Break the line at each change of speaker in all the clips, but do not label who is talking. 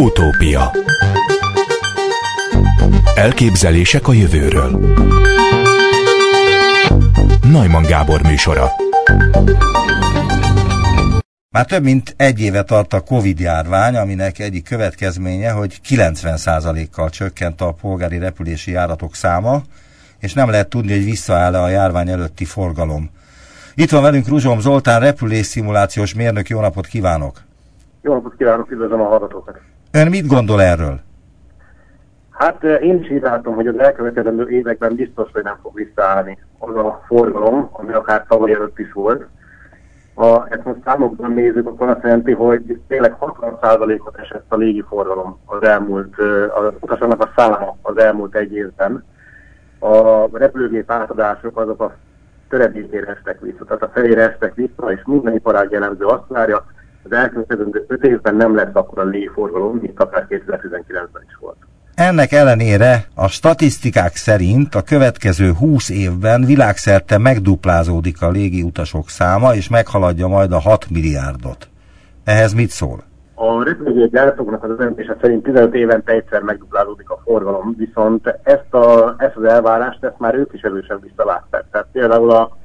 Utópia Elképzelések a jövőről Najman Gábor műsora
Már több mint egy éve tart a Covid-járvány, aminek egyik következménye, hogy 90%-kal csökkent a polgári repülési járatok száma, és nem lehet tudni, hogy visszaáll-e a járvány előtti forgalom. Itt van velünk Ruzsom Zoltán, repülésszimulációs mérnök, jó napot kívánok!
Jó napot kívánok, üdvözlöm a hallgatókat!
Ön mit gondol erről?
Hát eh, én is így látom, hogy az elkövetkezendő években biztos, hogy nem fog visszaállni az a forgalom, ami akár tavaly előtt is volt. Ha ezt most számokban nézzük, akkor azt jelenti, hogy tényleg 60%-ot esett a légi forgalom az elmúlt, eh, az utasoknak a száma az elmúlt egy évben. A repülőgép átadások azok a töredékére estek vissza, tehát a felére estek vissza, és minden iparág jellemző azt várja, az elkövetkező 5 évben nem lesz akkor a légiforgalom, mint akár 2019-ben is volt.
Ennek ellenére a statisztikák szerint a következő 20 évben világszerte megduplázódik a légi utasok száma, és meghaladja majd a 6 milliárdot. Ehhez mit szól?
A repülőgép gyártóknak az döntése szerint 15 évente egyszer megduplázódik a forgalom, viszont ezt, a, ezt az elvárást ezt már ők is erősen visszalátták. Tehát például a,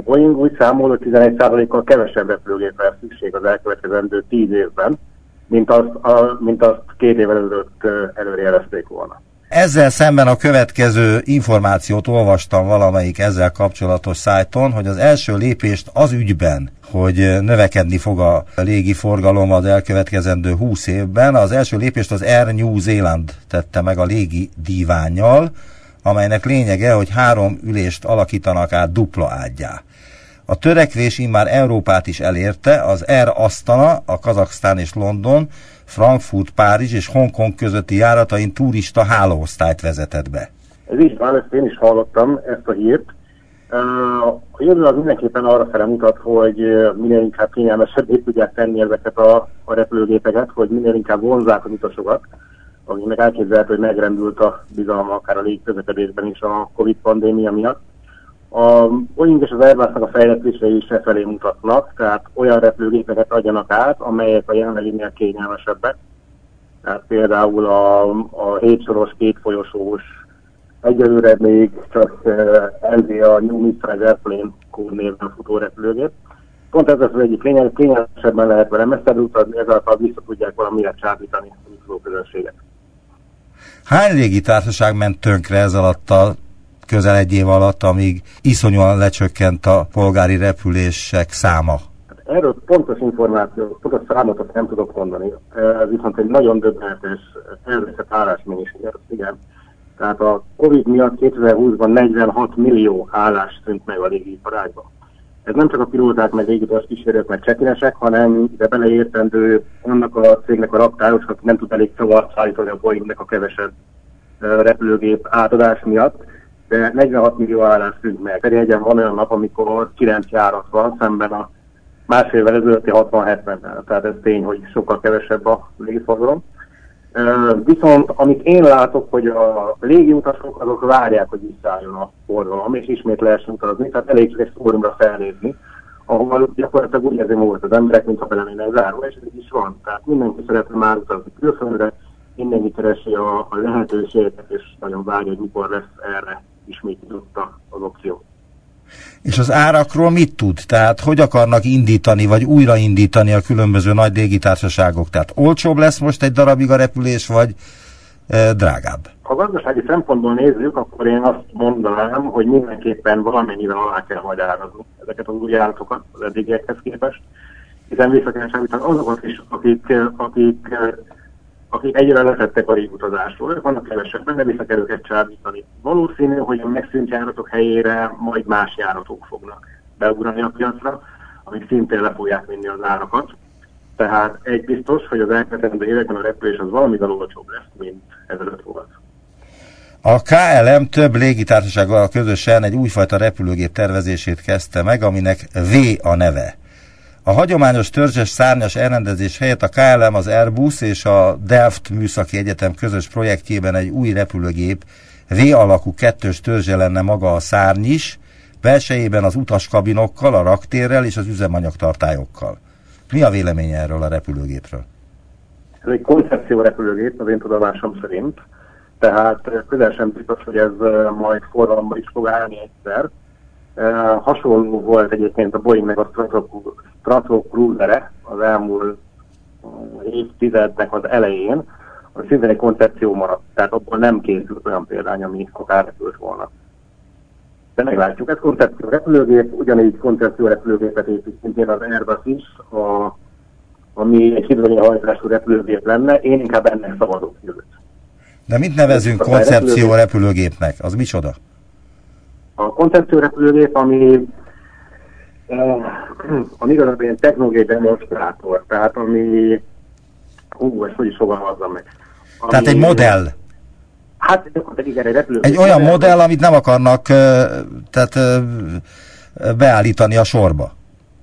a Boeing úgy számol, hogy 11%-kal kevesebb repülőgépre lesz szükség az elkövetkezendő 10 évben, mint azt, a, mint azt két évvel előtt előrejelezték volna.
Ezzel szemben a következő információt olvastam valamelyik ezzel kapcsolatos szájton, hogy az első lépést az ügyben, hogy növekedni fog a légi forgalom az elkövetkezendő 20 évben, az első lépést az Air New Zealand tette meg a légi díványjal, amelynek lényege, hogy három ülést alakítanak át dupla ágyá. A törekvés immár Európát is elérte, az Air Astana, a Kazaksztán és London, Frankfurt, Párizs és Hongkong közötti járatain turista hálóosztályt vezetett be.
Ez így van, ezt én is hallottam, ezt a hírt. A jövő az mindenképpen arra fele mutat, hogy minél inkább kényelmesebbé tudják tenni ezeket a, a repülőgépeket, hogy minél inkább vonzák az utasokat, akinek elképzelhető, hogy megrendült a bizalma akár a légközlekedésben is a Covid pandémia miatt. A Boeing és az Airbusnak a fejlesztései is felé mutatnak, tehát olyan repülőgépeket adjanak át, amelyek a jelenleginél kényelmesebbek. Tehát például a, a 7 soros, két folyosós, egyelőre még csak uh, LV a New Mid-Size Airplane kódnévben futó repülőgép. Pont ez az egyik lényeg, kényelmesebben lehet vele messzebb utazni, ezáltal vissza tudják valamire csábítani a közönséget.
Hány légitársaság ment tönkre ez alatt a közel egy év alatt, amíg iszonyúan lecsökkent a polgári repülések száma?
Erről pontos információ, pontos számot nem tudok mondani. Ez viszont egy nagyon döbbenetes elveszett állásmennyiség. Igen. Tehát a Covid miatt 2020-ban 46 millió állás szűnt meg a légiparágban. Ez nem csak a pilóták, meg légiutas kísérők, meg csekinesek, hanem ide beleértendő annak a cégnek a raktáros, aki nem tud elég csavart szállítani a Boeingnek a kevesebb repülőgép átadás miatt de 46 millió állás szűnt meg. Pedig van olyan nap, amikor 9 járat van szemben a másfél ezelőtti 60-70-nel. Tehát ez tény, hogy sokkal kevesebb a légiforgalom. Viszont amit én látok, hogy a légiutasok azok várják, hogy visszaálljon a forgalom, és ismét lehessen utazni, tehát elég csak egy fórumra felnézni, ahol gyakorlatilag úgy érzi volt az emberek, mint ha bele lennének zárva, és ez is van. Tehát mindenki szeretne már utazni külföldre, mindenki keresi a, a lehetőséget, és nagyon várja, hogy mikor lesz erre ismét nyitott az opció.
És az árakról mit tud? Tehát hogy akarnak indítani, vagy újraindítani a különböző nagy légitársaságok? Tehát olcsóbb lesz most egy darabig a repülés, vagy e, drágább?
Ha gazdasági szempontból nézzük, akkor én azt mondanám, hogy mindenképpen valamennyivel alá kell majd árazni ezeket az új állatokat az eddigiekhez képest, hiszen vissza kell azokat is, akik, akik akik egyre letettek a régutazásról, vannak kevesebben, de vissza kell őket csábítani. Valószínű, hogy a megszűnt járatok helyére majd más járatok fognak beugrani a piacra, amik szintén le fogják vinni az árakat. Tehát egy biztos, hogy az elkövetkező években a repülés az valamivel olcsóbb lesz, mint ezelőtt volt.
A KLM több légitársasággal közösen egy újfajta repülőgép tervezését kezdte meg, aminek V a neve. A hagyományos törzses szárnyas elrendezés helyett a KLM, az Airbus és a Delft Műszaki Egyetem közös projektjében egy új repülőgép V alakú kettős törzse lenne maga a szárny is, belsejében az utaskabinokkal, a raktérrel és az üzemanyagtartályokkal. Mi a véleménye erről a repülőgépről?
Ez egy koncepció repülőgép, az én tudomásom szerint, tehát közel sem biztos, hogy ez majd forgalomba is fog állni egyszer. Hasonló volt egyébként a Boeingnek a Stratocruiser az elmúlt évtizednek az elején, a szinte egy koncepció maradt, tehát abból nem készült olyan példány, ami akár repült volna. De meglátjuk, ez koncepció repülőgép, ugyanígy koncepció repülőgépet épít szintén az Airbus is, a, ami egy hidrogénhajtású repülőgép lenne, én inkább ennek szabadok jövőt.
De mit nevezünk koncepció repülőgépnek? Az micsoda?
A koncepció repülőgép, ami ami igazából ilyen technológiai demonstrátor, tehát ami hú, ezt hogy is fogalmazzam meg.
Ami, Tehát egy modell.
Hát igen, egy repülő.
Egy olyan modell, amit nem akarnak tehát, beállítani a sorba.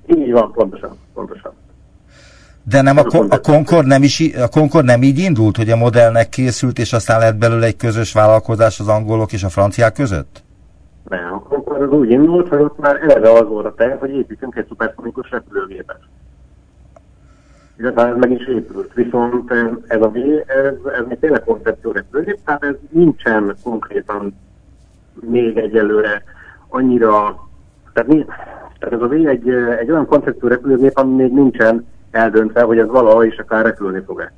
Így van, pontosan, pontosan.
De nem a, a, Concord nem is, a Concord nem így indult, hogy a modellnek készült, és aztán lett belőle egy közös vállalkozás az angolok és a franciák között?
Nem, a Concord az úgy indult, hogy ott már eleve az volt a terv, hogy építünk egy szuperszonikus repülőgépet illetve ez meg is épült. Viszont ez a V, ez, ez még tényleg koncepció repülőgép, tehát ez nincsen konkrétan még egyelőre annyira, tehát, mi, tehát ez a V egy, egy olyan koncepció repülőgép, ami még nincsen eldöntve, hogy ez valaha is akár repülni fog-e.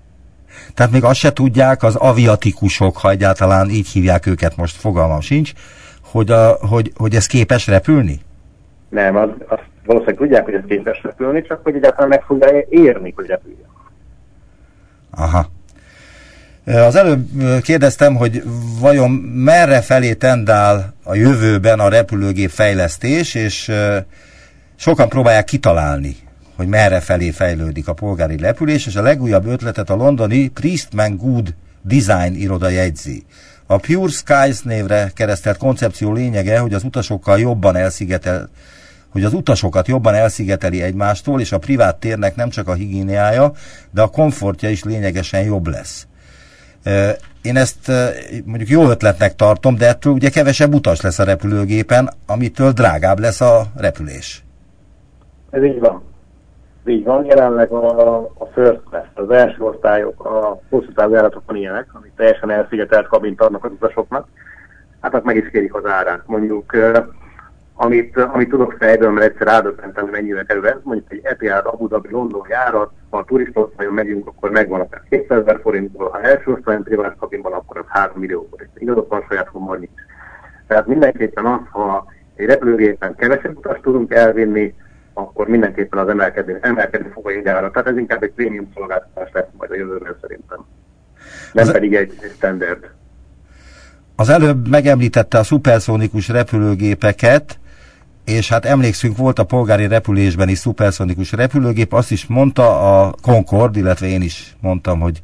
Tehát még azt se tudják az aviatikusok, ha egyáltalán így hívják őket, most fogalmam sincs, hogy, a, hogy, hogy ez képes repülni?
Nem, az, azt valószínűleg tudják, hogy ez képes repülni, csak hogy egyáltalán meg fogja érni, hogy repüljön.
Aha. Az előbb kérdeztem, hogy vajon merre felé tendál a jövőben a repülőgép fejlesztés, és sokan próbálják kitalálni, hogy merre felé fejlődik a polgári repülés, és a legújabb ötletet a londoni Priestman Good Design iroda jegyzi. A Pure Skies névre keresztelt koncepció lényege, hogy az utasokkal jobban elszigetel, hogy az utasokat jobban elszigeteli egymástól, és a privát térnek nem csak a higiéniája, de a komfortja is lényegesen jobb lesz. Én ezt mondjuk jó ötletnek tartom, de ettől ugye kevesebb utas lesz a repülőgépen, amitől drágább lesz a repülés.
Ez így van. Így van, jelenleg a, a first class, az első osztályok, a hosszú távjáratokon ilyenek, amit teljesen elszigetelt kabint adnak az utasoknak, hát meg is kérik az árát. Mondjuk amit, amit tudok fejből, mert egyszer rádöbbentem, hogy mennyivel kerül ez, mondjuk egy Etihad Abu Dhabi London járat, ha a turista osztályon megyünk, akkor megvan akár 200 ezer forintból, ha első osztályon privát kabinban, akkor az 3 millió forint. Igazad van, saját humor nincs. Tehát mindenképpen az, ha egy repülőgépen kevesebb utast tudunk elvinni, akkor mindenképpen az emelkedni, emelkedni fog a jegyára. Tehát ez inkább egy prémium szolgáltatás lesz majd a jövőben szerintem. Nem az pedig egy, standard.
Az előbb megemlítette a szuperszónikus repülőgépeket, és hát emlékszünk, volt a polgári repülésben is szuperszonikus repülőgép, azt is mondta a Concord, illetve én is mondtam, hogy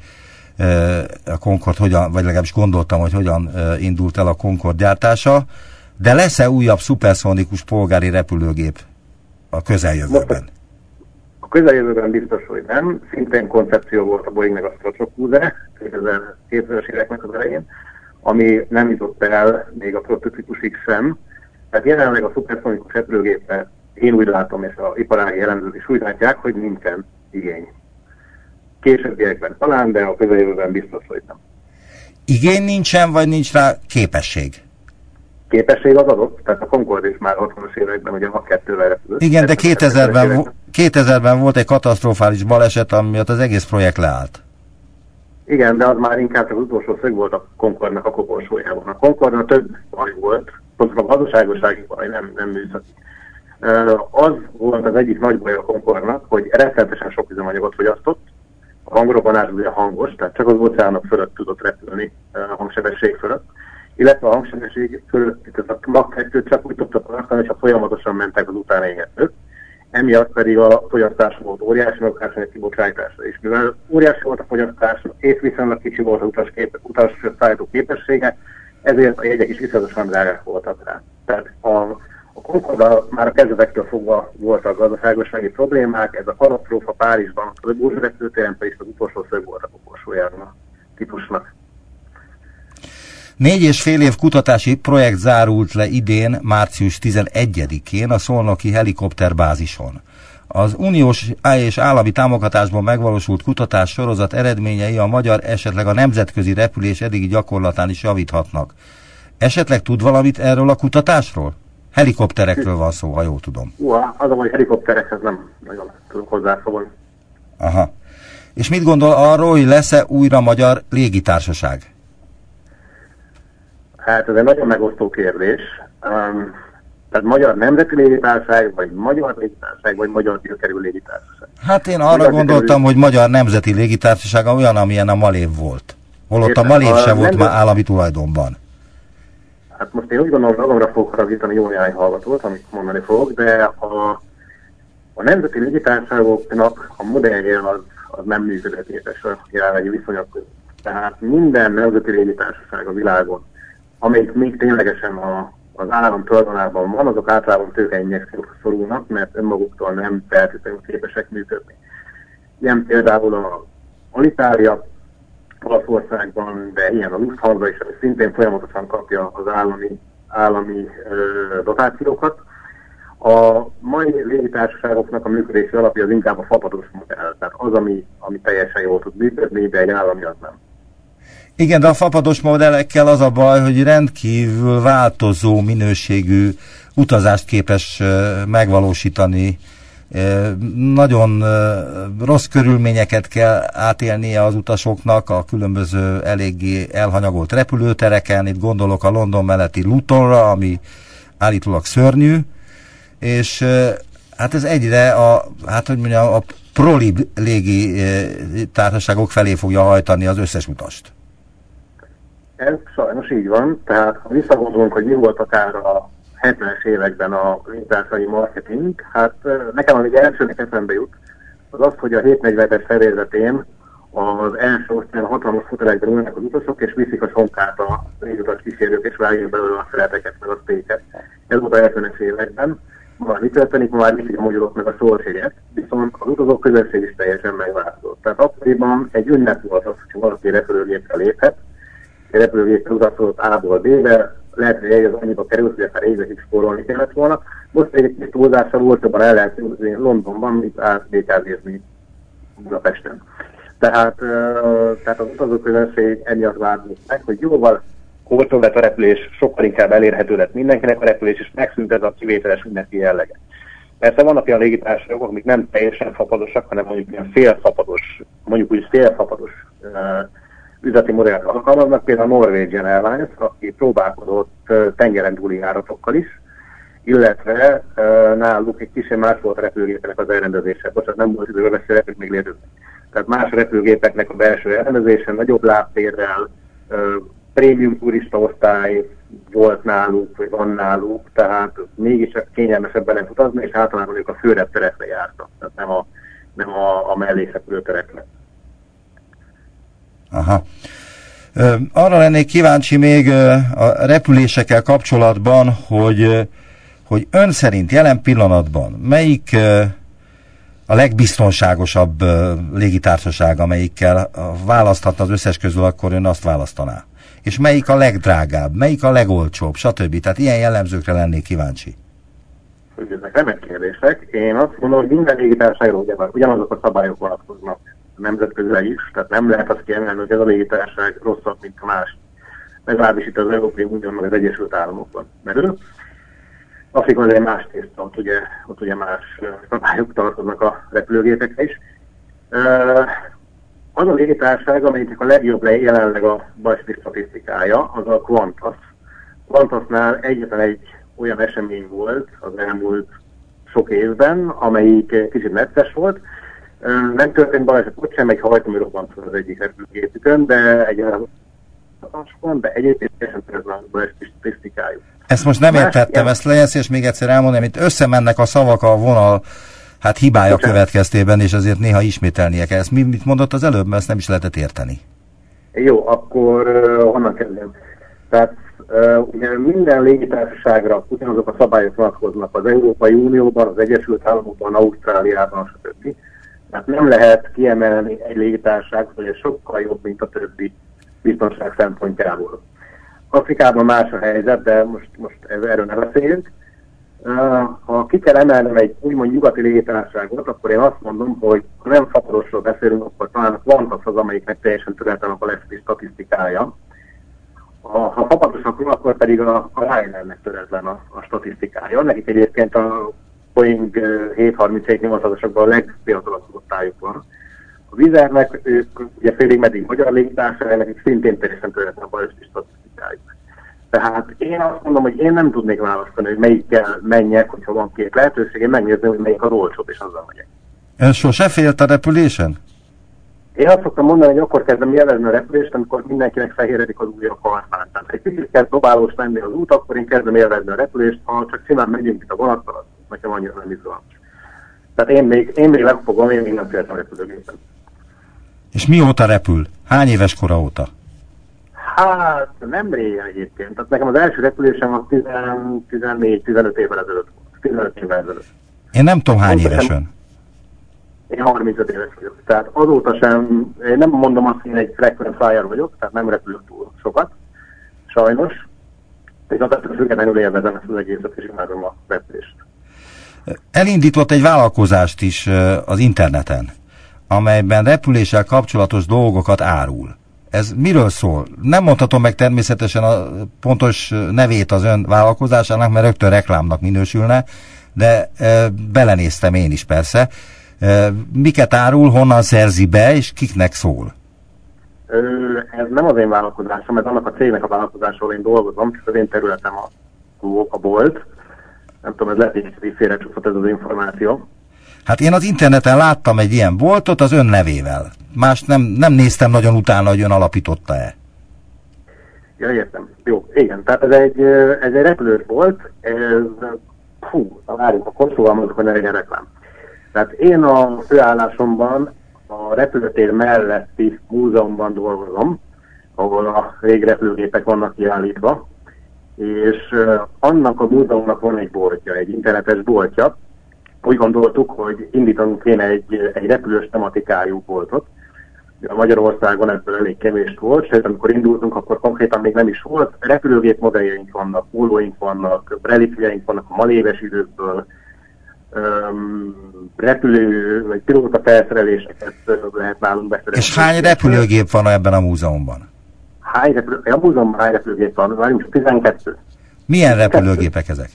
a Concord hogyan, vagy legalábbis gondoltam, hogy hogyan indult el a Concord gyártása, de lesz-e újabb szuperszonikus polgári repülőgép a közeljövőben?
A közeljövőben biztos, hogy nem. Szintén koncepció volt a Boeingnek a Stratocaster 2000-es éveknek az elején, ami nem jutott el még a prototípusig sem, tehát jelenleg a szuperszonikus repülőgépre én úgy látom, és a iparági jellemzők is úgy látják, hogy nincsen igény. Későbbiekben talán, de a közeljövőben biztos, hogy nem.
Igény nincsen, vagy nincs rá képesség?
Képesség az adott, tehát a Concorde is már 60-as években ugye a kettővel repülött.
Igen, de 2000-ben, 2000-ben volt egy katasztrofális baleset, ami miatt az egész projekt leállt.
Igen, de az már inkább az utolsó szög volt a Concordnak a koporsójában. A Concordnak több baj volt, pontosan gazdaságossági baj, nem, nem műszaki. Az volt az egyik nagy baj a Concordnak, hogy rettenetesen sok üzemanyagot fogyasztott, a hangrobbanás ugye hangos, tehát csak az óceánok fölött tudott repülni a hangsebesség fölött, illetve a hangsebesség fölött, tehát a Mach 2 csak úgy tudta tartani, hogyha folyamatosan mentek az utánégetők, emiatt pedig a fogyasztás volt óriási, meg a kibocsátásra is. Mivel óriási volt a fogyasztás, és viszonylag kicsi volt az utas, kép, utas szállító képessége, ezért a jegyek is iszonyatosan drágák voltak rá. Tehát a, a Concorde már a kezdetektől fogva voltak gazdaságosági problémák, ez a katasztrófa Párizsban, a Burzs repülőtéren pedig az utolsó szög volt a koporsójában a típusnak.
Négy és fél év kutatási projekt zárult le idén, március 11-én a Szolnoki helikopterbázison. Az uniós és állami támogatásból megvalósult kutatás sorozat eredményei a magyar esetleg a nemzetközi repülés eddigi gyakorlatán is javíthatnak. Esetleg tud valamit erről a kutatásról? Helikopterekről van szó, ha jól tudom.
Uha, az a hogy helikopterekhez nem nagyon tudok hozzászólni.
Aha. És mit gondol arról, hogy lesz-e újra magyar légitársaság?
Hát ez egy nagyon megosztó kérdés. Um, tehát magyar nemzeti légitársaság, vagy magyar légitársaság, vagy magyar tilkerül légitársaság.
Hát én arra magyar gondoltam, kerül... hogy magyar nemzeti légitársaság olyan, amilyen a Malév volt. Holott a Malév se volt nemzet... már állami tulajdonban.
Hát most én úgy gondolom, magamra fogok haragítani jó néhány hallgatót, amit mondani fogok, de a, a nemzeti légitársaságoknak a modellje az, az nem működőképes a jelenlegi viszonyok között. Tehát minden nemzeti légitársaság a világon, amelyik még ténylegesen a, az állam tulajdonában van, azok általában tőkeinjekciókra szorulnak, mert önmaguktól nem feltétlenül képesek működni. Ilyen például a Alitalia, Olaszországban, de ilyen a Lufthansa is, ami szintén folyamatosan kapja az állami, állami ö, dotációkat. A mai légitársaságoknak a működési alapja az inkább a fapados modell, tehát az, ami, ami teljesen jól tud működni, de egy állami az nem.
Igen, de a fapados modellekkel az a baj, hogy rendkívül változó minőségű utazást képes megvalósítani nagyon rossz körülményeket kell átélnie az utasoknak a különböző eléggé elhanyagolt repülőtereken. Itt gondolok a London melletti Lutonra, ami állítólag szörnyű, és hát ez egyre a, hát hogy mondjam, a prolib légi társaságok felé fogja hajtani az összes utast.
Ez sajnos így van, tehát ha visszagondolunk, hogy mi volt akár a 70-es években a légitársasági marketing, hát nekem amíg elsőnek eszembe jut, az az, hogy a 747-es felézetén az első osztályon hatalmas fotelekben ülnek az utasok, és viszik a sonkát a légutas kísérők, és vágják belőle a szereteket, meg a sztéket. Ez volt a 70-es években. Ma mi történik, már viszik a magyarok meg a sorséget, viszont az utazók közösség is teljesen megváltozott. Tehát akkoriban egy ünnep volt az, hogy valaki repülőgépre léphet, egy repülőgépre utazott A-ból B-be, lehet, hogy ez annyiba került, hogy akár évekig spórolni kellett volna. Most egy kis túlzással olcsóban el lehet jönni Londonban, mint átbékázni Budapesten. Tehát, tehát az utazóközönség emiatt várni meg, hogy jóval olcsóbb lett a repülés, sokkal inkább elérhető lett mindenkinek a repülés, és megszűnt ez a kivételes ünnepi jellege. Persze vannak olyan légitársaságok, amik nem teljesen fapadosak, hanem mondjuk ilyen félfapados, mondjuk úgy félfapados uh, üzleti modellt alkalmaznak, például a Norwegian Airlines, aki próbálkozott tengeren túli járatokkal is, illetve náluk egy kicsit más volt a repülőgépeknek az elrendezése. Bocsánat, nem volt időben beszélni, még léteznek. Tehát más repülőgépeknek a belső elrendezése, nagyobb lábtérrel, prémium turista osztály volt náluk, vagy van náluk, tehát mégis kényelmesebben lehet utazni, és általában ők a főrepterekre jártak, tehát nem a, nem a, a mellékrepülőterekre.
Aha. Arra lennék kíváncsi még a repülésekkel kapcsolatban, hogy, hogy ön szerint jelen pillanatban melyik a legbiztonságosabb légitársaság, amelyikkel választhatna az összes közül, akkor ön azt választaná? És melyik a legdrágább, melyik a legolcsóbb, stb. Tehát ilyen jellemzőkre lennék kíváncsi.
Ezek remek kérdések. Én azt mondom, hogy minden légitársaságról ugyanazok a szabályok vonatkoznak nemzetközileg is, tehát nem lehet azt kiemelni, hogy ez a légitársaság rosszabb, mint a más. Legalábbis itt az Európai Unió, meg az Egyesült Államokban merül. Afrikában egy más tészta, ott ugye, ott ugye más szabályok tartoznak a repülőgépekre is. Az a légitársaság, amelyiknek a legjobb le jelenleg a bajszi statisztikája, az a Qantas. Qantasnál egyetlen egy olyan esemény volt az elmúlt sok évben, amelyik kicsit netes volt, nem történt baleset ott sem, egy hajtómű robbant az egyik repülőgépükön, de egy van, de egyébként teljesen a statisztikájuk.
Ezt most nem Más értettem, ezt legyen és még egyszer elmondani, amit összemennek a szavak a vonal hát hibája Bocsánat. következtében, és azért néha ismételnie kell. Ezt mi, mit mondott az előbb, mert ezt nem is lehetett érteni.
Jó, akkor uh, honnan kezdem? Tehát uh, ugye minden légitársaságra ugyanazok a szabályok vonatkoznak az Európai Unióban, az Egyesült Államokban, Ausztráliában, stb. Tehát nem lehet kiemelni egy légitárság, hogy ez sokkal jobb, mint a többi biztonság szempontjából. Afrikában más a helyzet, de most, most erről ne beszéljünk. Ha ki kell emelnem egy úgymond nyugati légitárságot, akkor én azt mondom, hogy ha nem fatorosról beszélünk, akkor talán a Qantas az, amelyiknek teljesen töretlen a leszti statisztikája. Ha, ha fapadosakról, akkor pedig a, a Ryanairnek töretlen a, a statisztikája. Nekik egyébként a Boeing 737-800-asokban a legfiatalabb osztályuk van. A Vizernek, ők ugye félig meddig magyar légitársaság, nekik szintén teljesen töretlen a bajos statisztikájuk. Tehát én azt mondom, hogy én nem tudnék választani, hogy melyikkel menjek, hogyha van két lehetőség, én megnézném, hogy melyik a olcsóbb, és azzal megyek.
Ön sose félt a repülésen?
Én azt szoktam mondani, hogy akkor kezdem jelezni a repülést, amikor mindenkinek fehéredik az ujja a karfán. Tehát egy kicsit kezd dobálós lenni az út, akkor én kezdem élvezni a repülést, ha csak simán megyünk itt a vonattal, nekem annyira nem izgalmas. Tehát én még, én még megfogom, én még nem féltem repülőgépen.
És mióta repül? Hány éves kora óta?
Hát nem régen egyébként. Tehát nekem az első repülésem az 14-15 évvel ezelőtt volt. 15 évvel ezelőtt.
Én nem tudom hány éves ön.
Én 35 éves vagyok. Tehát azóta sem, én nem mondom azt, hogy én egy frequent flyer vagyok, tehát nem repülök túl sokat, sajnos. Viszont ettől függetlenül élvezem ezt az egészet, és imádom a repülést.
Elindított egy vállalkozást is az interneten, amelyben repüléssel kapcsolatos dolgokat árul. Ez miről szól? Nem mondhatom meg természetesen a pontos nevét az ön vállalkozásának, mert rögtön reklámnak minősülne, de belenéztem én is persze. E, miket árul, honnan szerzi be, és kiknek szól?
Ez nem az én vállalkozásom, ez annak a cégnek a vállalkozásról én dolgozom, csak az én területem a, a bolt. Nem tudom, ez lehet, hogy félrecsúszott ez az információ.
Hát én az interneten láttam egy ilyen boltot az ön nevével. Más nem, nem néztem nagyon utána, hogy ön alapította-e.
Ja, értem. Jó, igen. Tehát ez egy, ez egy repülős volt, ez, fú, várjuk, akkor fogalmazok, hogy ne legyen reklám. Tehát én a főállásomban a repülőtér melletti múzeumban dolgozom, ahol a régrepülőgépek vannak kiállítva, és annak a múzeumnak van egy boltja, egy internetes boltja, úgy gondoltuk, hogy indítanunk kéne egy, egy repülős tematikájú boltot. Magyarországon ebből elég kevés volt, sőt, amikor indultunk, akkor konkrétan még nem is volt. Repülőgép modelljeink vannak, pólóink vannak, relikviaink vannak a maléves időkből, um, repülő, vagy pilóta felszereléseket lehet nálunk beszerezni.
És hány repülőgép van ebben a múzeumban?
Hány repülő, a múzeumban hány repülőgép van? Várjunk, 12.
Milyen repülőgépek ezek?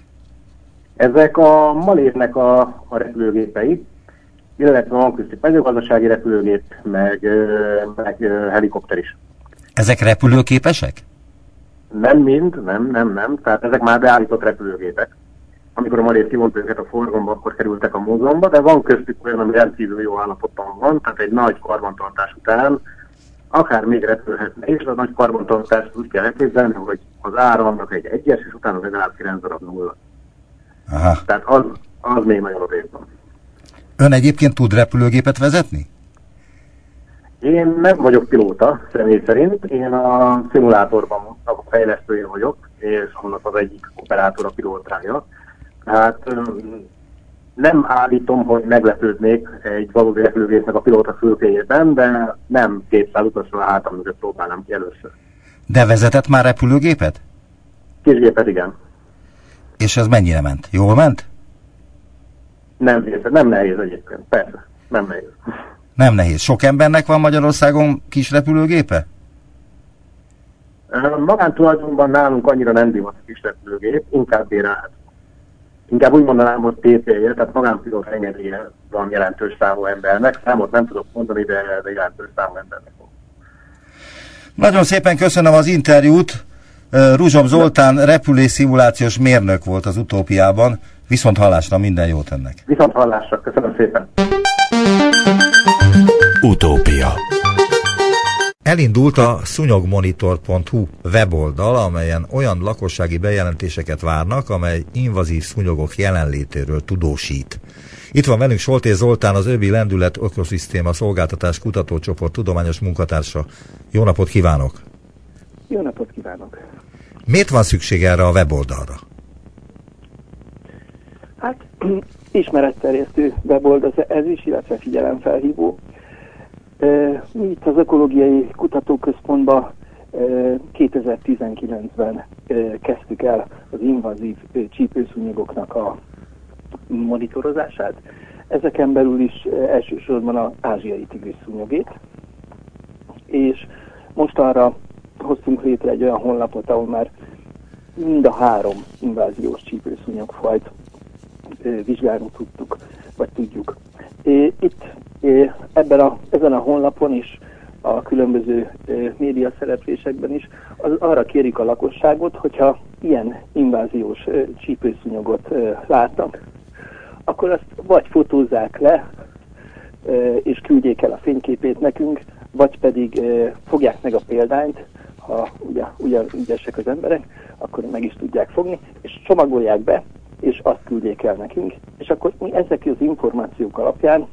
Ezek a Malévnek a, a repülőgépei, illetve van köztük mezőgazdasági repülőgép, meg, meg helikopter is.
Ezek repülőképesek?
Nem mind, nem, nem, nem. Tehát ezek már beállított repülőgépek. Amikor a Malév kivont őket a forgalomba, akkor kerültek a múzeumba, de van köztük olyan, ami rendkívül jó állapotban van, tehát egy nagy karbantartás után akár még repülhetne és a nagy karbantartást úgy kell elképzelni, hogy az ára annak egy egyes, és utána legalább 9 darab nulla. Aha. Tehát az, az még nagyon odébb van.
Ön egyébként tud repülőgépet vezetni?
Én nem vagyok pilóta, személy szerint. Én a szimulátorban a fejlesztője vagyok, és annak az egyik operátor a pilótája. Tehát nem állítom, hogy meglepődnék egy valódi repülőgépnek a pilóta fülkéjében, de nem 200 utasra a hátam mögött próbálnám ki először.
De vezetett már repülőgépet?
Kisgépet, igen.
És ez mennyire ment? Jól ment?
Nem, nem nehéz egyébként, persze, nem nehéz.
Nem nehéz. Sok embernek van Magyarországon kis repülőgépe?
Magántulajdonban nálunk annyira nem divat a kis repülőgép, inkább bérálhat. Inkább úgy mondanám, hogy TPE, tehát magánpilót engedélye van jelentős számú embernek. Számot nem tudok mondani, de, de jelentős számú embernek van.
Nagyon szépen köszönöm az interjút. Ruzsom Zoltán repülés szimulációs mérnök volt az utópiában. Viszont hallásra minden jót ennek.
Viszont hallásra, köszönöm szépen.
Utópia
Elindult a szúnyogmonitor.hu weboldal, amelyen olyan lakossági bejelentéseket várnak, amely invazív szúnyogok jelenlétéről tudósít. Itt van velünk Solté Zoltán, az Öbi Lendület Ökoszisztéma Szolgáltatás Kutatócsoport tudományos munkatársa. Jó napot kívánok!
Jó napot kívánok!
Miért van szükség erre a weboldalra?
Hát ismeretterjesztő weboldal ez is, illetve figyelemfelhívó. Mi itt az Ökológiai Kutatóközpontban 2019-ben kezdtük el az invazív csípőszúnyogoknak a monitorozását. Ezeken belül is elsősorban az ázsiai tigrisszúnyogét. És most arra hoztunk létre egy olyan honlapot, ahol már mind a három inváziós csípőszúnyogfajt vizsgálni tudtuk, vagy tudjuk. Itt ebben a, ezen a honlapon is a különböző média szereplésekben is, az, arra kérik a lakosságot, hogyha ilyen inváziós csípőszúnyogot látnak, akkor azt vagy fotózzák le, és küldjék el a fényképét nekünk, vagy pedig fogják meg a példányt, ha ugye, ugye ügyesek az emberek, akkor meg is tudják fogni, és csomagolják be, és azt küldjék el nekünk, és akkor mi ezek az információk alapján,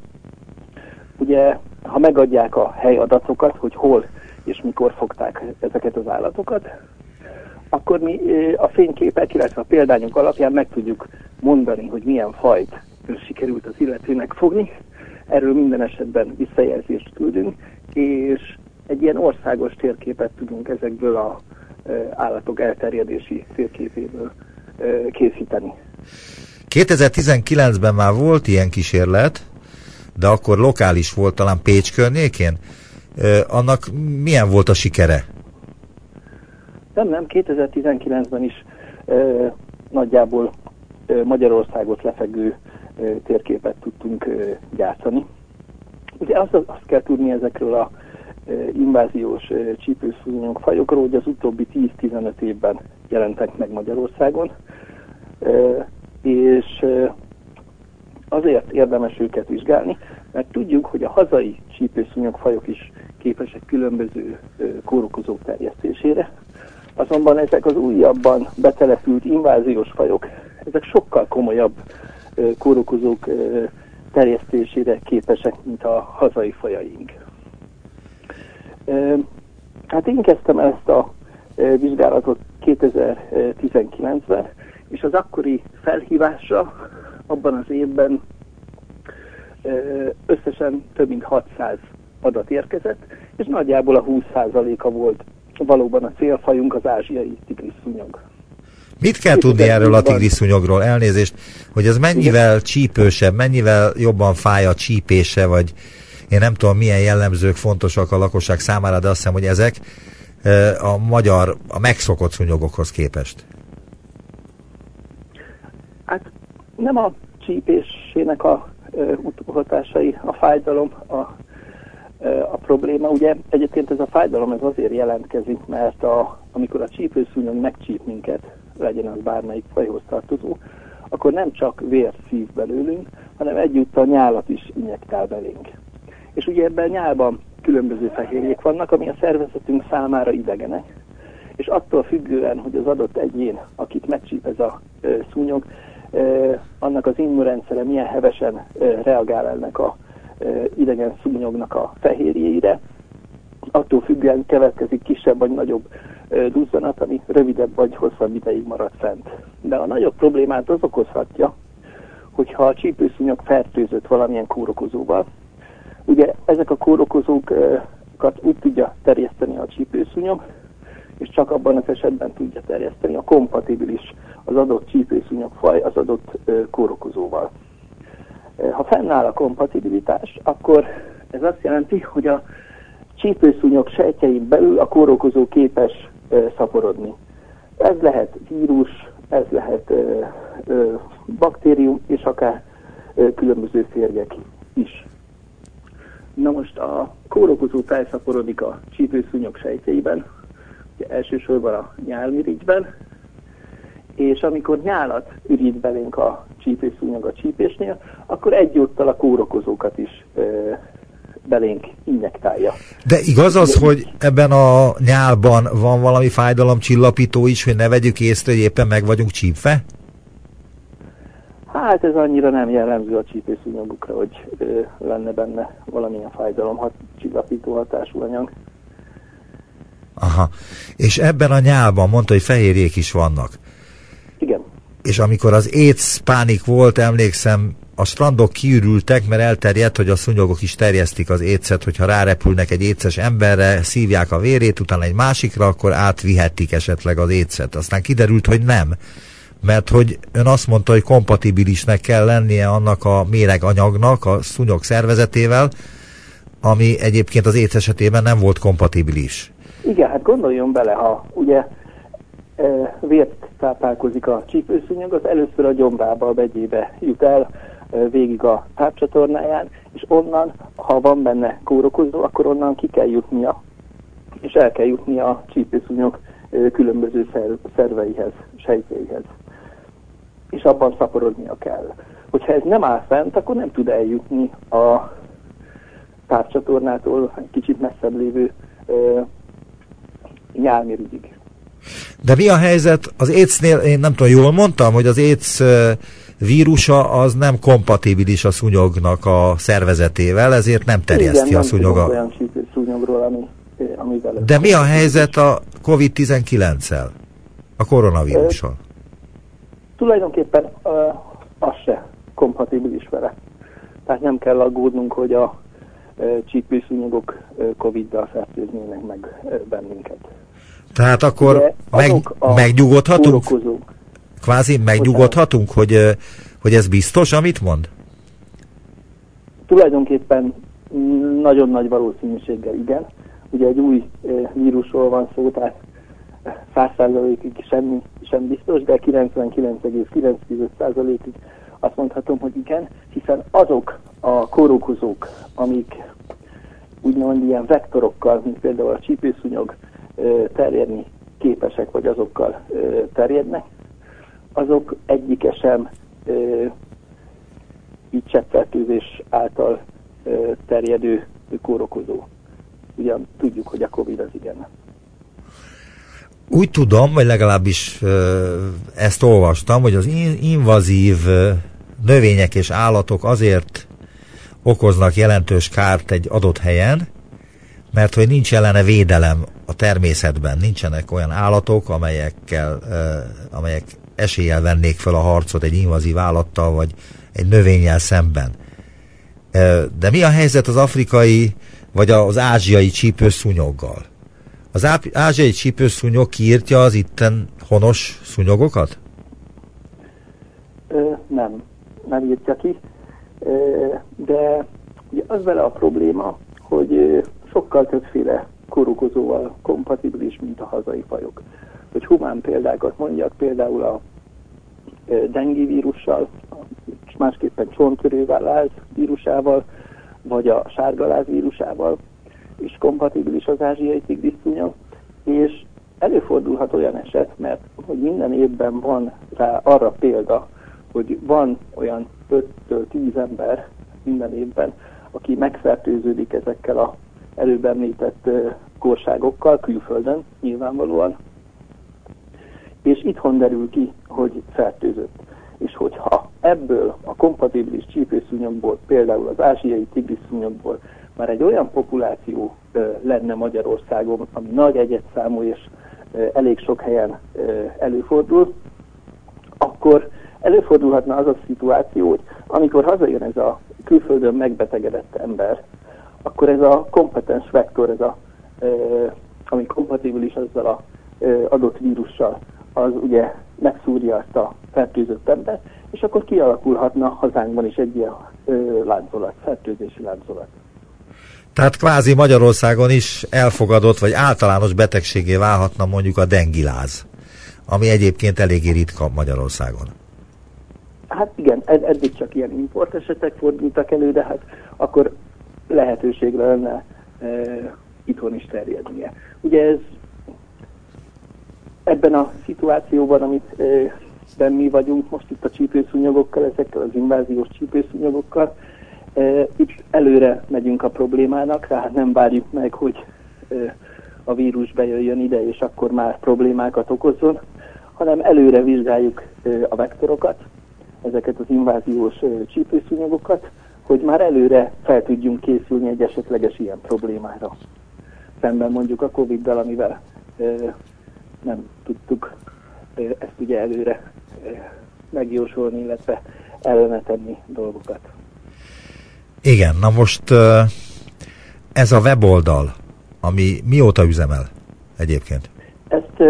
ugye, ha megadják a helyadatokat, hogy hol és mikor fogták ezeket az állatokat, akkor mi a fényképek, illetve a példányok alapján meg tudjuk mondani, hogy milyen fajt sikerült az illetőnek fogni. Erről minden esetben visszajelzést küldünk, és egy ilyen országos térképet tudunk ezekből a állatok elterjedési térképéből készíteni.
2019-ben már volt ilyen kísérlet, de akkor lokális volt talán Pécs környékén. Annak milyen volt a sikere?
Nem, nem, 2019-ben is ö, nagyjából ö, Magyarországot lefegő ö, térképet tudtunk ö, gyártani. Ugye azt, azt kell tudni ezekről a inváziós csípőszúnyog fajokról, hogy az utóbbi 10-15 évben jelentek meg Magyarországon, és azért érdemes őket vizsgálni, mert tudjuk, hogy a hazai csípőszúnyogfajok is képesek különböző kórokozók terjesztésére, Azonban ezek az újabban betelepült inváziós fajok, ezek sokkal komolyabb kórokozók terjesztésére képesek, mint a hazai fajaink. Hát én kezdtem ezt a vizsgálatot 2019-ben, és az akkori felhívásra abban az évben összesen több mint 600 adat érkezett, és nagyjából a 20%-a volt valóban a célfajunk az ázsiai tigriszúnyog.
Mit kell tudni erről a tigriszúnyogról? Elnézést, hogy ez mennyivel Igen. csípősebb, mennyivel jobban fáj a csípése, vagy én nem tudom milyen jellemzők fontosak a lakosság számára, de azt hiszem, hogy ezek a magyar, a megszokott szúnyogokhoz képest.
Hát nem a csípésének a hatásai, a fájdalom, a a probléma. Ugye egyébként ez a fájdalom ez azért jelentkezik, mert a, amikor a csípőszúnyog megcsíp minket, legyen az bármelyik fajhoz tartozó, akkor nem csak vér szív belőlünk, hanem együtt a nyálat is injektál belénk. És ugye ebben nyálban különböző fehérjék vannak, ami a szervezetünk számára idegenek, és attól függően, hogy az adott egyén, akit megcsíp ez a szúnyog, annak az immunrendszere milyen hevesen reagál ennek a idegen szúnyognak a fehérjéire. Attól függően keletkezik kisebb vagy nagyobb duzzanat, ami rövidebb vagy hosszabb ideig marad fent. De a nagyobb problémát az okozhatja, hogyha a csípőszúnyog fertőzött valamilyen kórokozóval. Ugye ezek a kórokozókat úgy tudja terjeszteni a csípőszúnyog, és csak abban az esetben tudja terjeszteni a kompatibilis az adott csípőszúnyogfaj az adott kórokozóval. Ha fennáll a kompatibilitás, akkor ez azt jelenti, hogy a csípőszúnyog sejtjein belül a kórokozó képes szaporodni. Ez lehet vírus, ez lehet baktérium, és akár különböző férgek is. Na most a kórokozó tájszaporodik a csípőszúnyog sejtjeiben, elsősorban a nyálmirigyben, és amikor nyálat ürít belénk a csípőszúnyog a csípésnél, akkor egyúttal a kórokozókat is ö, belénk injektálja.
De igaz az, hogy ebben a nyálban van valami fájdalomcsillapító is, hogy ne vegyük észre, hogy éppen meg vagyunk csípve?
Hát ez annyira nem jellemző a csípőszúnyogukra, hogy ö, lenne benne valamilyen fájdalom hat, csillapító hatású anyag.
Aha. És ebben a nyálban mondta, hogy fehérjék is vannak.
Igen.
És amikor az AIDS pánik volt, emlékszem, a strandok kiürültek, mert elterjedt, hogy a szúnyogok is terjesztik az étszet, hogyha rárepülnek egy étszes emberre, szívják a vérét, utána egy másikra, akkor átvihetik esetleg az étszet. Aztán kiderült, hogy nem. mert hogy ön azt mondta, hogy kompatibilisnek kell lennie annak a méreganyagnak a szúnyog szervezetével, ami egyébként az éc esetében nem volt kompatibilis.
Igen, hát gondoljon bele, ha ugye e, vért táplálkozik a csípőszúnyog, az először a gyomrába, a begyébe jut el, e, végig a tápcsatornáján, és onnan, ha van benne kórokozó, akkor onnan ki kell jutnia, és el kell jutnia a csípőszúnyog e, különböző szerveihez, sejtjeihez. És abban szaporodnia kell. Hogyha ez nem áll fent, akkor nem tud eljutni a tápcsatornától egy kicsit messzebb lévő nyálmirigyig.
De mi a helyzet az AIDS-nél, én nem tudom, jól mondtam, hogy az AIDS vírusa az nem kompatibilis a szúnyognak a szervezetével, ezért nem terjeszti
Igen,
a szúnyoga.
olyan szúnyogról, ami, amivel
De mi a helyzet a COVID-19-el? A koronavírussal?
Tulajdonképpen uh, az se kompatibilis vele. Tehát nem kell aggódnunk, hogy a csípőszúnyogok Covid-dal fertőznének meg bennünket.
Tehát akkor meg, megnyugodhatunk? Kvázi megnyugodhatunk, hogy, hogy ez biztos, amit mond?
Tulajdonképpen nagyon nagy valószínűséggel igen. Ugye egy új vírusról van szó, tehát 100%-ig semmi sem biztos, de 99,9%-ig azt mondhatom, hogy igen, hiszen azok a kórokozók, amik úgymond ilyen vektorokkal, mint például a csípőszúnyog terjedni képesek, vagy azokkal terjednek, azok egyike sem így cseppfertőzés által terjedő kórokozó. Ugyan tudjuk, hogy a Covid az igen.
Úgy tudom, vagy legalábbis ezt olvastam, hogy az invazív növények és állatok azért okoznak jelentős kárt egy adott helyen, mert hogy nincs ellene védelem a természetben, nincsenek olyan állatok, amelyekkel, amelyek eséllyel vennék fel a harcot egy invazív állattal, vagy egy növényel szemben. De mi a helyzet az afrikai, vagy az ázsiai csípőszúnyoggal? Az ázsiai csípőszúnyog kiírtja az itten honos szúnyogokat?
Ö, nem, nem írtja ki. Ö, de ugye az vele a probléma, hogy sokkal többféle kórokozóval kompatibilis, mint a hazai fajok. Hogy humán példákat mondjak, például a dengi vírussal, másképpen csontkörővállás vírusával, vagy a sárgaláz vírusával, is kompatibilis az ázsiai tigriszúnyog, és előfordulhat olyan eset, mert hogy minden évben van rá arra példa, hogy van olyan 5-10 ember minden évben, aki megfertőződik ezekkel a előbb említett korságokkal külföldön nyilvánvalóan, és itthon derül ki, hogy fertőzött. És hogyha ebből a kompatibilis csípőszúnyogból, például az ázsiai tigriszúnyogból már egy olyan populáció lenne Magyarországon, ami nagy egyetszámú és elég sok helyen előfordul, akkor előfordulhatna az a szituáció, hogy amikor hazajön ez a külföldön megbetegedett ember, akkor ez a kompetens vektor, ez a, ami kompatibilis azzal a adott vírussal, az ugye megszúrja azt a fertőzött embert, és akkor kialakulhatna hazánkban is egy ilyen láncolat, fertőzési láncolat.
Tehát kvázi Magyarországon is elfogadott, vagy általános betegségé válhatna mondjuk a dengiláz, ami egyébként eléggé ritka Magyarországon.
Hát igen, ed- eddig csak ilyen import esetek fordultak elő, de hát akkor lehetőségre lenne e, itthon is terjednie. Ugye ez ebben a szituációban, amit e, mi vagyunk most itt a csípőszúnyogokkal, ezekkel az inváziós csípőszúnyogokkal, itt előre megyünk a problémának, tehát nem várjuk meg, hogy a vírus bejöjjön ide, és akkor már problémákat okozzon, hanem előre vizsgáljuk a vektorokat, ezeket az inváziós csípőszúnyogokat, hogy már előre fel tudjunk készülni egy esetleges ilyen problémára. Szemben mondjuk a Covid-dal, amivel nem tudtuk ezt ugye előre megjósolni, illetve ellene tenni dolgokat.
Igen, na most ez a weboldal, ami mióta üzemel egyébként?
Ezt,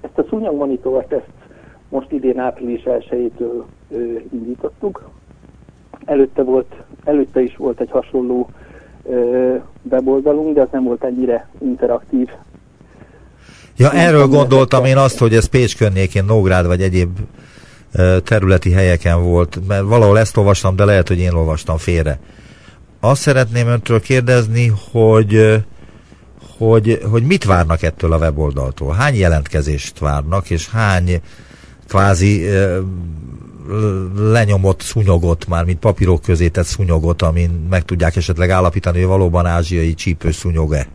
ezt a szúnyogmonitort, ezt most idén április 1-től indítottuk. Előtte, volt, előtte is volt egy hasonló ö, weboldalunk, de az nem volt ennyire interaktív.
Ja, erről gondoltam én azt, hogy ez Pécs környékén, Nógrád vagy egyéb területi helyeken volt, mert valahol ezt olvastam, de lehet, hogy én olvastam félre. Azt szeretném öntől kérdezni, hogy hogy, hogy mit várnak ettől a weboldaltól? Hány jelentkezést várnak, és hány kvázi lenyomott szunyogot, már mint papírok közé tett szunyogot, amin meg tudják esetleg állapítani, hogy valóban ázsiai csípős szúnyog-e?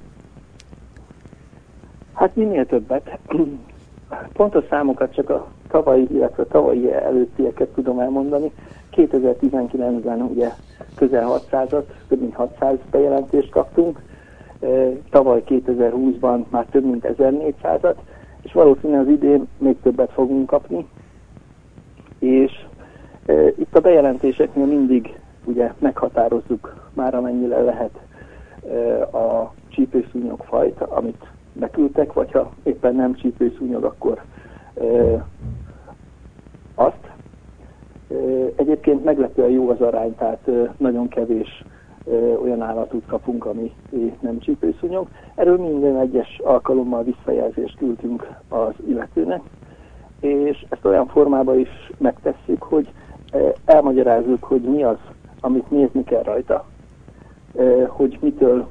Hát minél többet. Pontos számokat csak a tavalyi, illetve a tavalyi előttieket tudom elmondani. 2019-ben ugye közel 600-at, több mint 600 bejelentést kaptunk, tavaly 2020-ban már több mint 1400-at, és valószínűleg az idén még többet fogunk kapni. És e, itt a bejelentéseknél mindig ugye meghatározzuk már amennyire lehet e, a csípőszúnyog fajt, amit beküldtek, vagy ha éppen nem csípőszúnyog, akkor e, azt. E, egyébként meglepően jó az arány, tehát e, nagyon kevés olyan állatot kapunk, ami nem csípőszúnyog. Erről minden egyes alkalommal visszajelzést küldtünk az illetőnek, és ezt olyan formában is megtesszük, hogy elmagyarázzuk, hogy mi az, amit nézni kell rajta, hogy mitől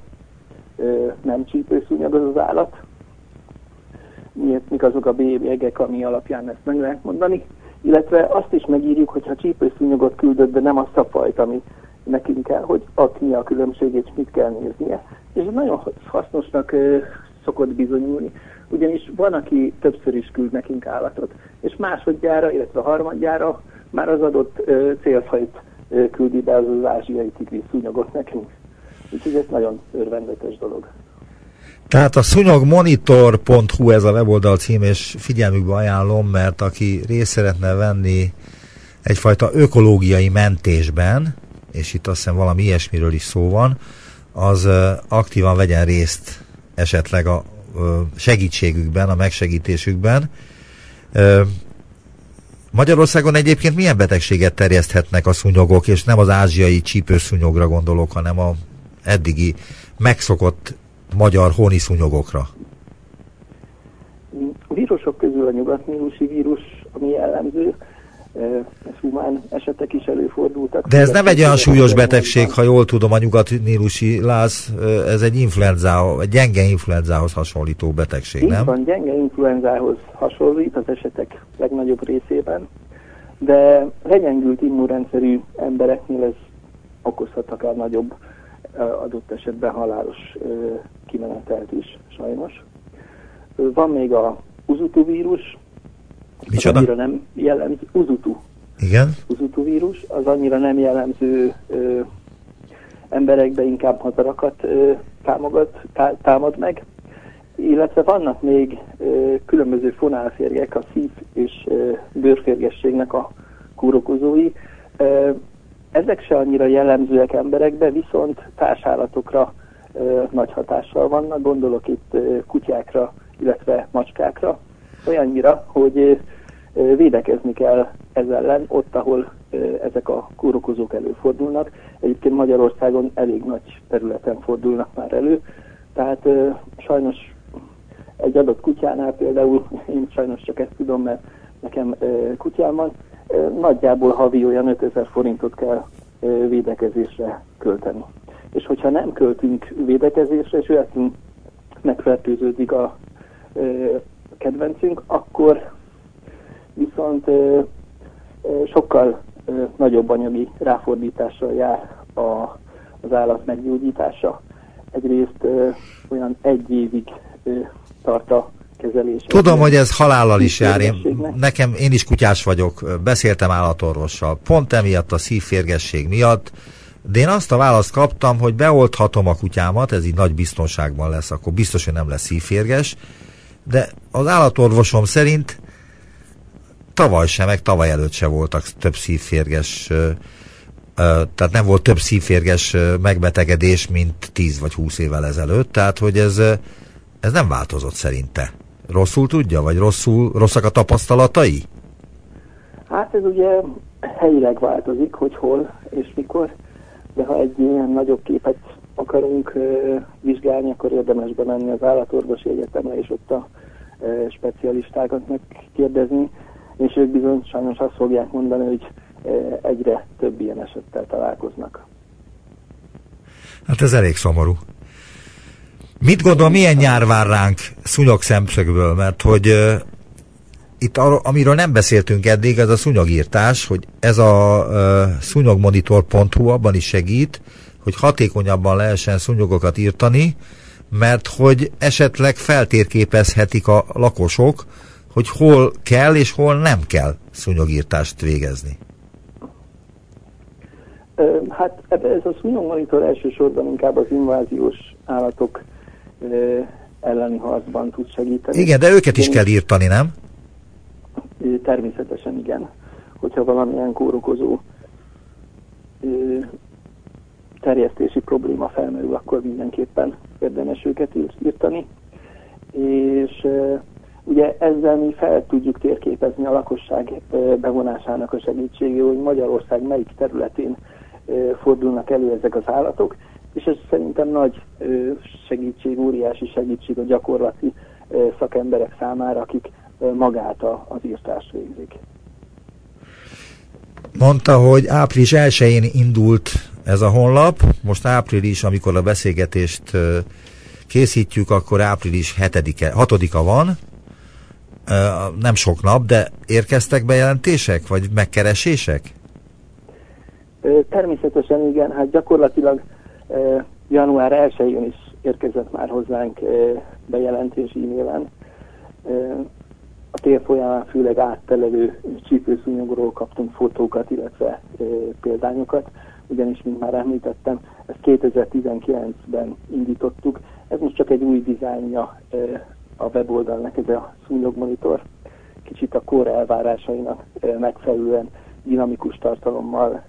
nem csípőszúnyog az az állat, miért, mik azok a bélyegek, ami alapján ezt meg lehet mondani, illetve azt is megírjuk, hogyha csípőszúnyogot küldött, de nem azt a fajt, ami nekünk kell, hogy ott mi a különbség, és mit kell néznie. És ez nagyon hasznosnak szokott bizonyulni, ugyanis van, aki többször is küld nekünk állatot, és másodjára, illetve harmadjára már az adott célfajt küldi be az, az ázsiai tigris szúnyogot nekünk. Úgyhogy ez nagyon örvendetes dolog.
Tehát a szúnyogmonitor.hu ez a weboldal cím, és figyelmükbe ajánlom, mert aki részt szeretne venni egyfajta ökológiai mentésben, és itt azt hiszem valami ilyesmiről is szó van, az aktívan vegyen részt esetleg a segítségükben, a megsegítésükben. Magyarországon egyébként milyen betegséget terjeszthetnek a szúnyogok, és nem az ázsiai csípőszúnyogra gondolok, hanem a eddigi megszokott magyar honi szúnyogokra?
A vírusok közül a nyugatnílusi vírus, ami jellemző, humán esetek is előfordultak.
De ez nem egy olyan súlyos betegség, ha jól tudom, a nyugat-nílusi láz, ez egy influenza, egy gyenge influenzához hasonlító betegség, nem?
van, gyenge influenzához hasonlít az esetek legnagyobb részében, de legyengült immunrendszerű embereknél ez okozhat akár nagyobb adott esetben halálos kimenetelt is, sajnos. Van még a uzutu
Micsoda?
annyira nem jellemző, uzutu.
Igen?
Uzutu vírus, az annyira nem jellemző ö, emberekbe inkább hatarakat ö, támogat, tá, támad meg, illetve vannak még ö, különböző fonálférgek, a szív és ö, bőrférgességnek a kórokozói. Ö, ezek se annyira jellemzőek emberekbe, viszont társállatokra ö, nagy hatással vannak, gondolok itt ö, kutyákra, illetve macskákra, olyannyira, hogy védekezni kell ez ellen, ott, ahol ezek a kórokozók előfordulnak. Egyébként Magyarországon elég nagy területen fordulnak már elő, tehát sajnos egy adott kutyánál például, én sajnos csak ezt tudom, mert nekem kutyám van, nagyjából havi olyan 5000 forintot kell védekezésre költeni. És hogyha nem költünk védekezésre, és ő megfertőződik a kedvencünk, akkor viszont sokkal nagyobb anyagi ráfordítással jár a, az állat meggyógyítása. Egyrészt olyan egy évig tart a kezelés.
Tudom, hogy ez halállal is jár. Én, nekem, én is kutyás vagyok, beszéltem állatorvossal, pont emiatt a szívférgesség miatt, de én azt a választ kaptam, hogy beolthatom a kutyámat, ez így nagy biztonságban lesz, akkor biztos, hogy nem lesz szívférges, de az állatorvosom szerint tavaly sem, meg tavaly előtt se voltak több szívférges, tehát nem volt több szívférges megbetegedés, mint 10 vagy 20 évvel ezelőtt, tehát hogy ez, ez nem változott szerinte. Rosszul tudja, vagy rosszul, rosszak a tapasztalatai?
Hát ez ugye helyileg változik, hogy hol és mikor, de ha egy ilyen nagyobb képet akarunk vizsgálni, akkor érdemes bemenni az állatorvosi egyetemre, és ott a specialistákat megkérdezni, és ők bizony sajnos azt fogják mondani, hogy egyre több ilyen esettel találkoznak.
Hát ez elég szomorú. Mit gondol, milyen nyár vár ránk szúnyog szemszögből? Mert hogy uh, itt arra, amiről nem beszéltünk eddig, ez a szúnyogírtás, hogy ez a uh, szúnyogmonitor.hu abban is segít, hogy hatékonyabban lehessen szúnyogokat írtani, mert hogy esetleg feltérképezhetik a lakosok, hogy hol kell és hol nem kell szúnyogírtást végezni.
Hát ez a szúnyogmonitor elsősorban inkább az inváziós állatok elleni harcban tud segíteni.
Igen, de őket is kell írtani, nem?
Természetesen igen. Hogyha valamilyen kórokozó terjesztési probléma felmerül, akkor mindenképpen érdemes őket írtani. És ugye ezzel mi fel tudjuk térképezni a lakosság bevonásának a segítségével, hogy Magyarország melyik területén fordulnak elő ezek az állatok, és ez szerintem nagy segítség, óriási segítség a gyakorlati szakemberek számára, akik magát az írtást végzik.
Mondta, hogy április 1-én indult ez a honlap, most április, amikor a beszélgetést készítjük, akkor április 7-e, 6-a van, nem sok nap, de érkeztek bejelentések, vagy megkeresések?
Természetesen igen, hát gyakorlatilag január 1-én is érkezett már hozzánk bejelentés e-mailen. A tér folyamán főleg áttelelő csípőszúnyogról kaptunk fotókat, illetve példányokat, ugyanis, mint már említettem, ezt 2019-ben indítottuk. Ez most csak egy új dizájnja a weboldalnak, ez a szúnyogmonitor. Kicsit a kor elvárásainak megfelelően dinamikus tartalommal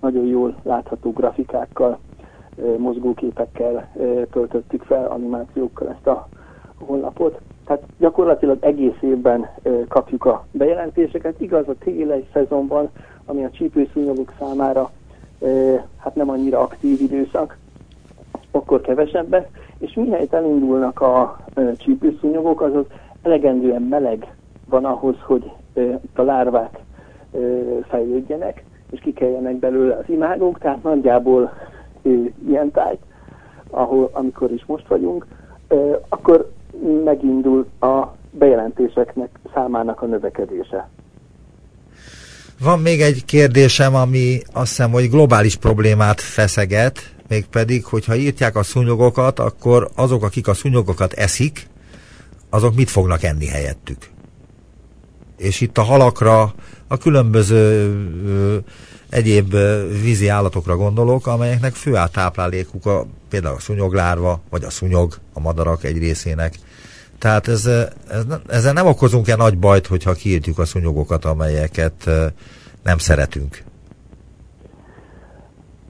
nagyon jól látható grafikákkal, mozgóképekkel töltöttük fel, animációkkal ezt a honlapot. Tehát gyakorlatilag egész évben kapjuk a bejelentéseket. Igaz, a téli szezonban, ami a csípőszúnyogok számára hát nem annyira aktív időszak, akkor kevesebbet, és mihelyt elindulnak a csípőszúnyogok, azaz elegendően meleg van ahhoz, hogy a lárvák fejlődjenek, és kikeljenek belőle az imágok, tehát nagyjából ilyen tájt, ahol, amikor is most vagyunk, akkor megindul a bejelentéseknek számának a növekedése.
Van még egy kérdésem, ami azt hiszem, hogy globális problémát feszeget, mégpedig, hogyha írtják a szúnyogokat, akkor azok, akik a szúnyogokat eszik, azok mit fognak enni helyettük? És itt a halakra, a különböző ö, egyéb ö, vízi állatokra gondolok, amelyeknek fő táplálékuk a, például a szúnyoglárva, vagy a szúnyog, a madarak egy részének. Tehát ez, ez, ezzel nem okozunk-e nagy bajt, hogyha kiírtjuk a szúnyogokat, amelyeket ö, nem szeretünk?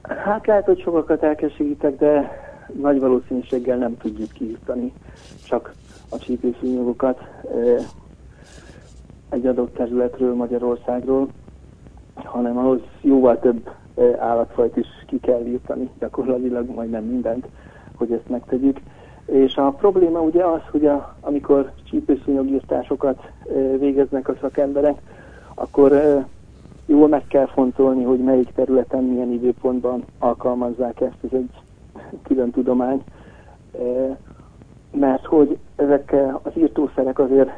Hát lehet, hogy sokakat elkeserítek, de nagy valószínűséggel nem tudjuk kiírtani csak a csípőszúnyogokat egy adott területről, Magyarországról, hanem ahhoz jóval több állatfajt is ki kell írtani, gyakorlatilag majdnem mindent, hogy ezt megtegyük. És a probléma ugye az, hogy a, amikor csípőszúnyogírtásokat végeznek a szakemberek, akkor jól meg kell fontolni, hogy melyik területen, milyen időpontban alkalmazzák ezt, ez egy külön tudomány, mert hogy ezek az írtószerek azért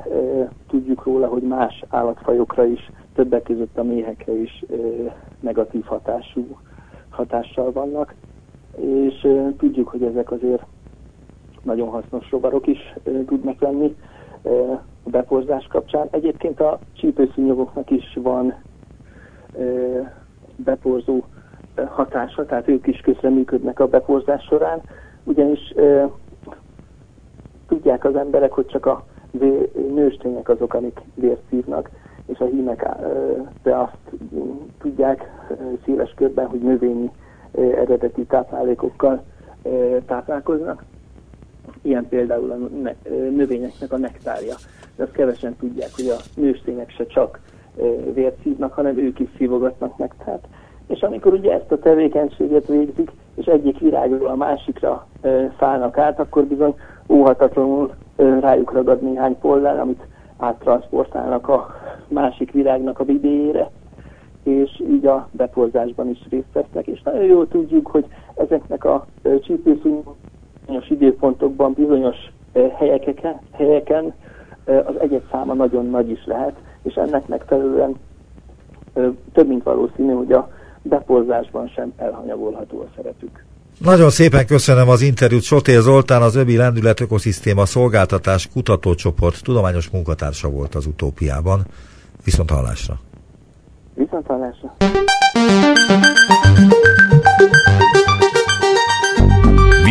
tudjuk róla, hogy más állatfajokra is, többek között a méhekre is negatív hatású hatással vannak, és tudjuk, hogy ezek azért nagyon hasznos rovarok is tudnak lenni a beporzás kapcsán. Egyébként a csípőszúnyogoknak is van beporzó hatása, tehát ők is közreműködnek a beporzás során, ugyanis tudják az emberek, hogy csak a nőstények azok, amik vért szívnak, és a hímek de azt tudják széles körben, hogy növényi eredeti táplálékokkal táplálkoznak. Ilyen például a növényeknek a nektárja. De azt kevesen tudják, hogy a nőstények se csak vért szívnak, hanem ők is szívogatnak. Tehát, és amikor ugye ezt a tevékenységet végzik, és egyik virágról a másikra szállnak át, akkor bizony óhatatlanul rájuk ragad néhány pollán, amit áttransportálnak a másik virágnak a vidéjére, és így a beporzásban is részt vesznek. És nagyon jól tudjuk, hogy ezeknek a csípőszúnyos időpontokban bizonyos helyeken, helyeken az egyet száma nagyon nagy is lehet, és ennek megfelelően több mint valószínű, hogy a beporzásban sem elhanyagolható a szerepük.
Nagyon szépen köszönöm az interjút. Sotér Zoltán, az Öbi Lendület Ökoszisztéma Szolgáltatás Kutatócsoport tudományos munkatársa volt az utópiában. Viszont hallásra!
Viszont hallásra!